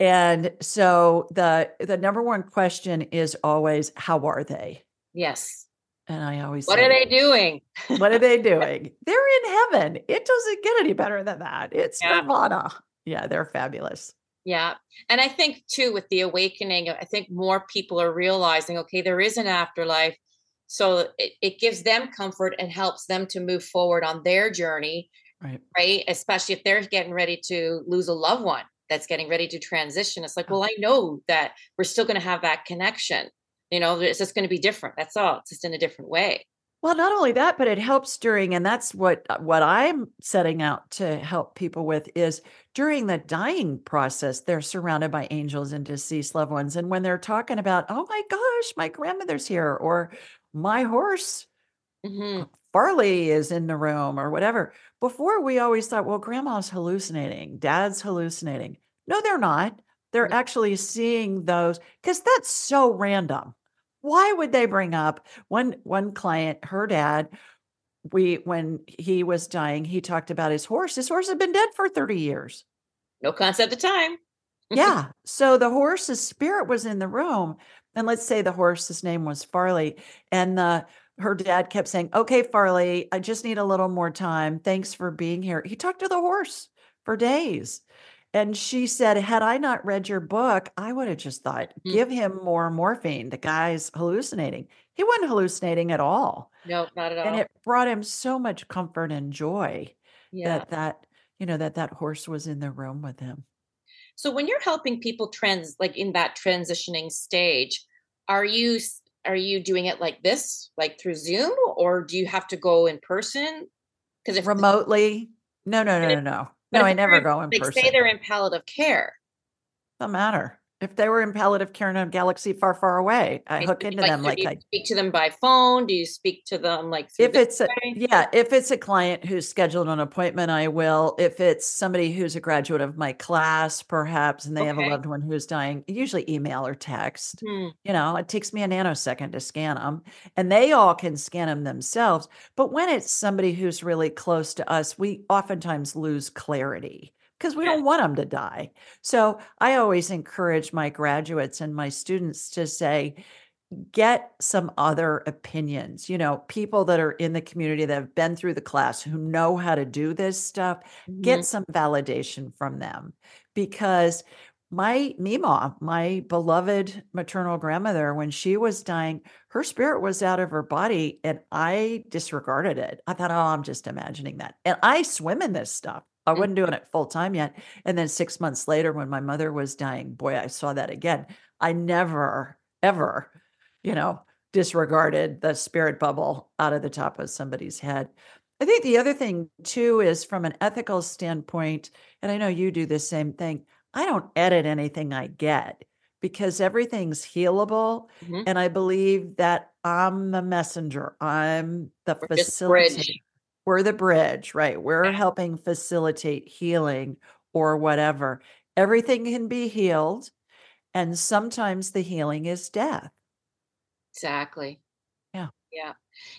And so the the number one question is always how are they? Yes. And I always What say, are they doing? what are they (laughs) doing? They're in heaven. It doesn't get any better than that. It's Yeah. nirvana. Yeah, they're fabulous. Yeah. And I think too, with the awakening, I think more people are realizing, okay, there is an afterlife. So it, it gives them comfort and helps them to move forward on their journey, Right. right? Especially if they're getting ready to lose a loved one that's getting ready to transition. It's like, well, I know that we're still going to have that connection. You know, it's just going to be different. That's all. It's just in a different way. Well, not only that, but it helps during, and that's what uh, what I'm setting out to help people with is during the dying process, they're surrounded by angels and deceased loved ones. And when they're talking about, oh my gosh, my grandmother's here, or my horse hmm Farley is in the room or whatever. Before we always thought, well, grandma's hallucinating, dad's hallucinating. No, they're not. They're actually seeing those because that's so random. Why would they bring up one one client, her dad, we when he was dying, he talked about his horse. His horse had been dead for 30 years. No concept of time. Yeah. (laughs) So the horse's spirit was in the room. And let's say the horse's name was Farley. And the her dad kept saying, Okay, Farley, I just need a little more time. Thanks for being here. He talked to the horse for days. And she said, Had I not read your book, I would have just thought, Mhm. give him more morphine. The guy's hallucinating. he wasn't hallucinating at all. No, not at all. And it brought him so much comfort and joy yeah. that that, you know, that that horse was in the room with him. So when you're helping people trans like in that transitioning stage, are you are you doing it like this, like through Zoom, or do you have to go in person? Because if remotely, no, no, no, no, no. No, I never go in like person. Say they're in palliative care. Doesn't matter if they were in palliative care in a galaxy far, far away, I hook into like, them like I speak to them by phone. Do you speak to them like if it's a, yeah, if it's a client who's scheduled an appointment, I will. If it's somebody who's a graduate of my class, perhaps, and they okay. have a loved one who's dying, usually email or text. Hmm. You know, it takes me a nanosecond to scan them, and they all can scan them themselves. But when it's somebody who's really close to us, we oftentimes lose clarity because we don't want them to die. So I always encourage my graduates and my students to say, get some other opinions, you know, people that are in the community that have been through the class who know how to do this stuff, mm-hmm. get some validation from them because my Mima, my beloved maternal grandmother, when she was dying, her spirit was out of her body and I disregarded it. I thought, oh, I'm just imagining that. And I swim in this stuff. I wasn't doing it full time yet. And then six months later, when my mother was dying, boy, I saw that again. I never, ever, you know, disregarded the spirit bubble out of the top of somebody's head. I think the other thing too is from an ethical standpoint, and I know you do the same thing. I don't edit anything I get because everything's healable. Mm-hmm. And I believe that I'm the messenger, I'm the facilitator we're the bridge, right? We're helping facilitate healing or whatever. Everything can be healed. And sometimes the healing is death. Exactly. Yeah. Yeah.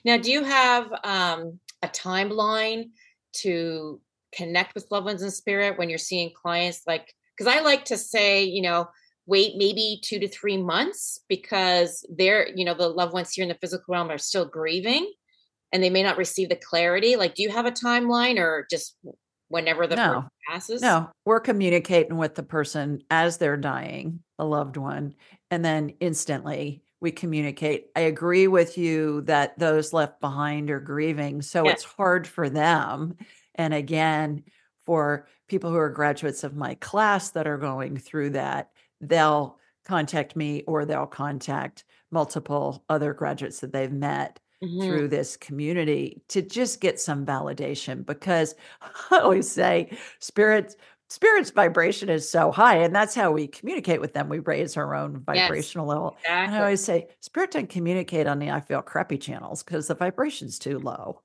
Now, do you have um, a timeline to connect with loved ones in spirit when you're seeing clients? Like, because I like to say, you know, wait maybe two to three months because they're, you know, the loved ones here in the physical realm are still grieving and they may not receive the clarity like do you have a timeline or just whenever the no. passes? No we're communicating with the person as they're dying a loved one and then instantly we communicate. I agree with you that those left behind are grieving so it's hard for them. And again for people who are graduates of my class that are going through that they'll contact me or they'll contact multiple other graduates that they've met mm-hmm. through this community to just get some validation because (laughs) I always say spirit spirit's vibration is so high and that's how we communicate with them we raise our own vibrational yes, level exactly. and i always say spirit doesn't communicate on the i feel crappy channels because the vibration's too low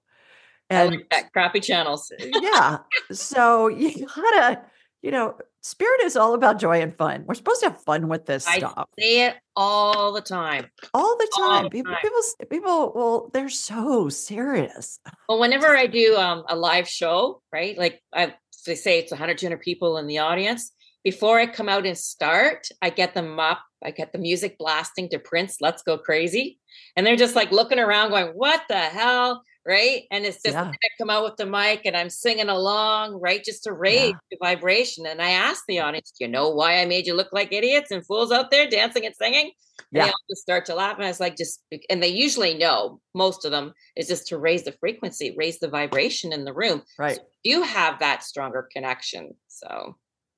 and I like that crappy channels yeah so you gotta you know, spirit is all about joy and fun. We're supposed to have fun with this I stuff. say it all the time. All the time. All the people, time. people, people, well, they're so serious. Well, whenever I do um, a live show, right? Like I, they say it's 100, 200 people in the audience. Before I come out and start, I get them up. I get the music blasting to Prince, Let's Go Crazy. And they're just like looking around going, what the hell? Right? And it's just yeah. I come out with the mic and I'm singing along, right? Just to raise yeah. the vibration. And I ask the audience, you know why I made you look like idiots and fools out there dancing and singing? And yeah. they all just start to laugh. And I was like, just and they usually know, most of them, is just to raise the frequency, raise the vibration in the room. Right. So you have that stronger connection. So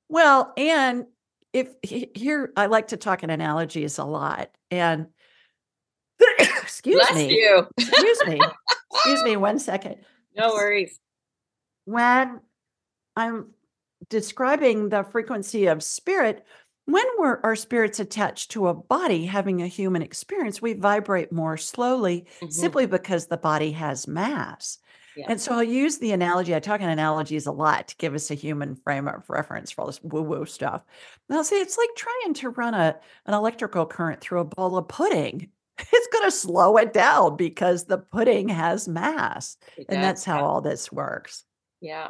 well, and if here I like to talk in analogies a lot. And (coughs) excuse Bless me. You. excuse me. (laughs) Excuse me one second. No worries. When I'm describing the frequency of spirit, when we're our spirits attached to a body having a human experience, we vibrate more slowly mm-hmm. simply because the body has mass. Yeah. And so I'll use the analogy. I talk in analogies a lot to give us a human frame of reference for all this woo-woo stuff. And I'll say it's like trying to run a an electrical current through a bowl of pudding (laughs) it's going to slow it down because the pudding has mass. and that's how all this works. Yeah.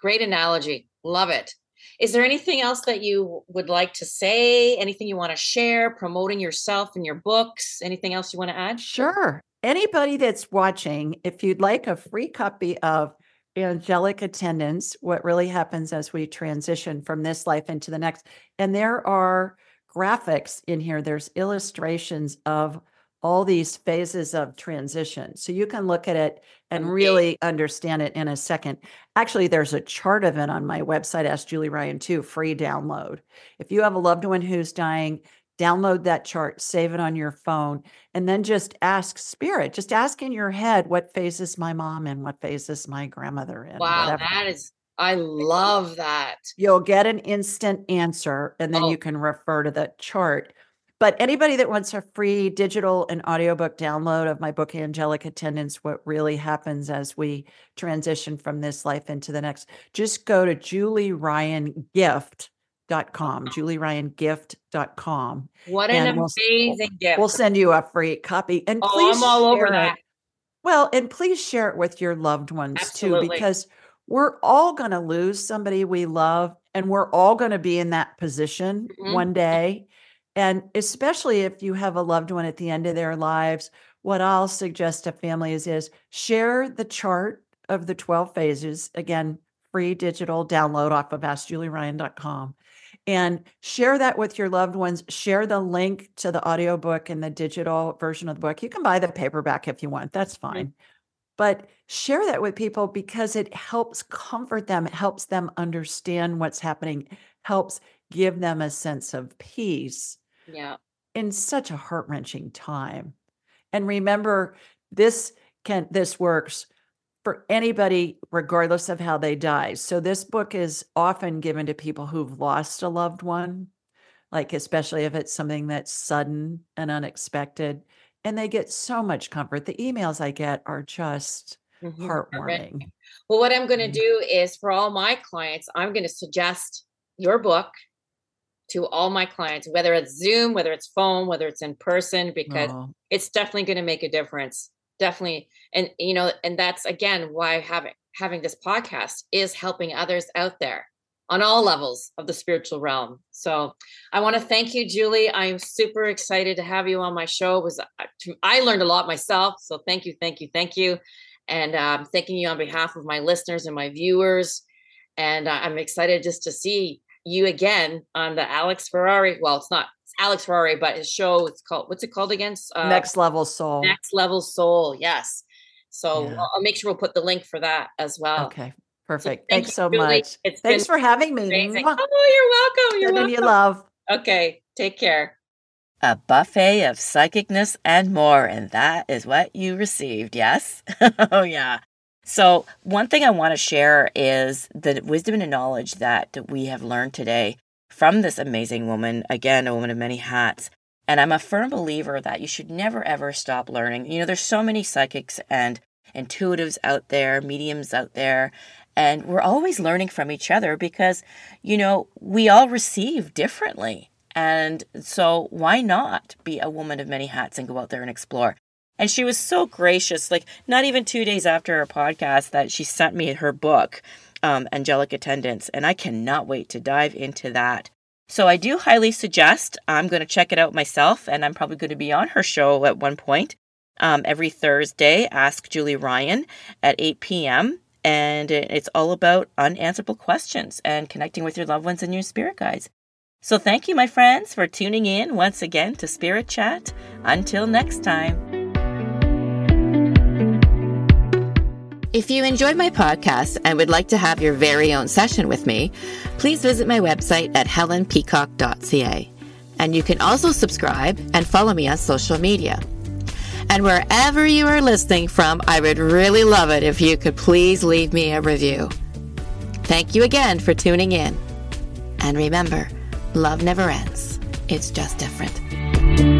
Great analogy. Love it. Is there anything else that you would like to say? Anything you want to share, promoting yourself and your books? Anything else you want to add? Sure. Anybody that's watching, if you'd like a free copy of Angelic attendance what really happens as we transition from this life into the next, and there are graphics in here, there's illustrations of all these phases of transition. So you can look at it and mm-hmm. really understand it in a second. Actually, there's a chart of it on my website, Ask Julie Ryan, too, free download. If you have a loved one who's dying, download that chart, save it on your phone, and then just ask spirit, just ask in your head what phase is my mom in, what phase is my grandmother in. Wow, whatever. that is I love that. You'll get an instant answer and then oh. you can refer to the chart. But anybody that wants a free digital and audiobook download of my book, Angelic Attendance What Really Happens as We Transition from This Life into the Next, just go to julieryangift.com, julieryangift.com. What an amazing we'll, gift. We'll send you a free copy. And oh, please I'm all over that. It. Well, and please share it with your loved ones Absolutely. too, because we're all going to lose somebody we love and we're all going to be in that position mm-hmm. one day and especially if you have a loved one at the end of their lives, what I'll suggest to families is share the chart of the 12 phases. Again, free digital download off of AskJulieRyan.com and share that with your loved ones. Share the link to the audiobook and the digital version of the book. You can buy the paperback if you want, that's fine. Mm-hmm. But share that with people because it helps comfort them, it helps them understand what's happening, helps give them a sense of peace yeah. in such a heart-wrenching time. And remember, this can this works for anybody, regardless of how they die. So this book is often given to people who've lost a loved one, like especially if it's something that's sudden and unexpected. And they get so much comfort. The emails I get are just mm-hmm. heartwarming. Well, what I'm going to mm-hmm. do is for all my clients, I'm going to suggest your book to all my clients, whether it's Zoom, whether it's phone, whether it's in person, because oh. it's definitely going to make a difference. Definitely. And, you know, and that's again why having having this podcast is helping others out there on all levels of the spiritual realm. So I want to thank you, Julie. I'm super excited to have you on my show. It was uh, I learned a lot myself. So thank you, thank you, thank you. And I'm um, thanking you on behalf of my listeners and my viewers. And uh, I'm excited just to see you again on the Alex Ferrari. Well, it's not it's Alex Ferrari, but his show it's called what's it called again? Uh, Next Level Soul. Next Level Soul. Yes. So yeah. I'll, I'll make sure we'll put the link for that as well. Okay. Perfect. So thank Thanks so much. It's Thanks for having me. Amazing. Oh, you're welcome. You're welcome. you love. Okay. Take care. A buffet of psychicness and more, and that is what you received, yes? (laughs) oh, yeah. So, one thing I want to share is the wisdom and knowledge that we have learned today from this amazing woman, again, a woman of many hats. And I'm a firm believer that you should never ever stop learning. You know, there's so many psychics and intuitives out there, mediums out there, and we're always learning from each other because, you know, we all receive differently. And so, why not be a woman of many hats and go out there and explore? And she was so gracious, like not even two days after our podcast, that she sent me her book, um, Angelic Attendance. And I cannot wait to dive into that. So I do highly suggest I'm going to check it out myself, and I'm probably going to be on her show at one point um, every Thursday. Ask Julie Ryan at 8 p.m. And it's all about unanswerable questions and connecting with your loved ones and your spirit guides. So thank you, my friends, for tuning in once again to Spirit Chat. Until next time. If you enjoyed my podcast and would like to have your very own session with me, please visit my website at helenpeacock.ca. And you can also subscribe and follow me on social media. And wherever you are listening from, I would really love it if you could please leave me a review. Thank you again for tuning in. And remember, love never ends, it's just different.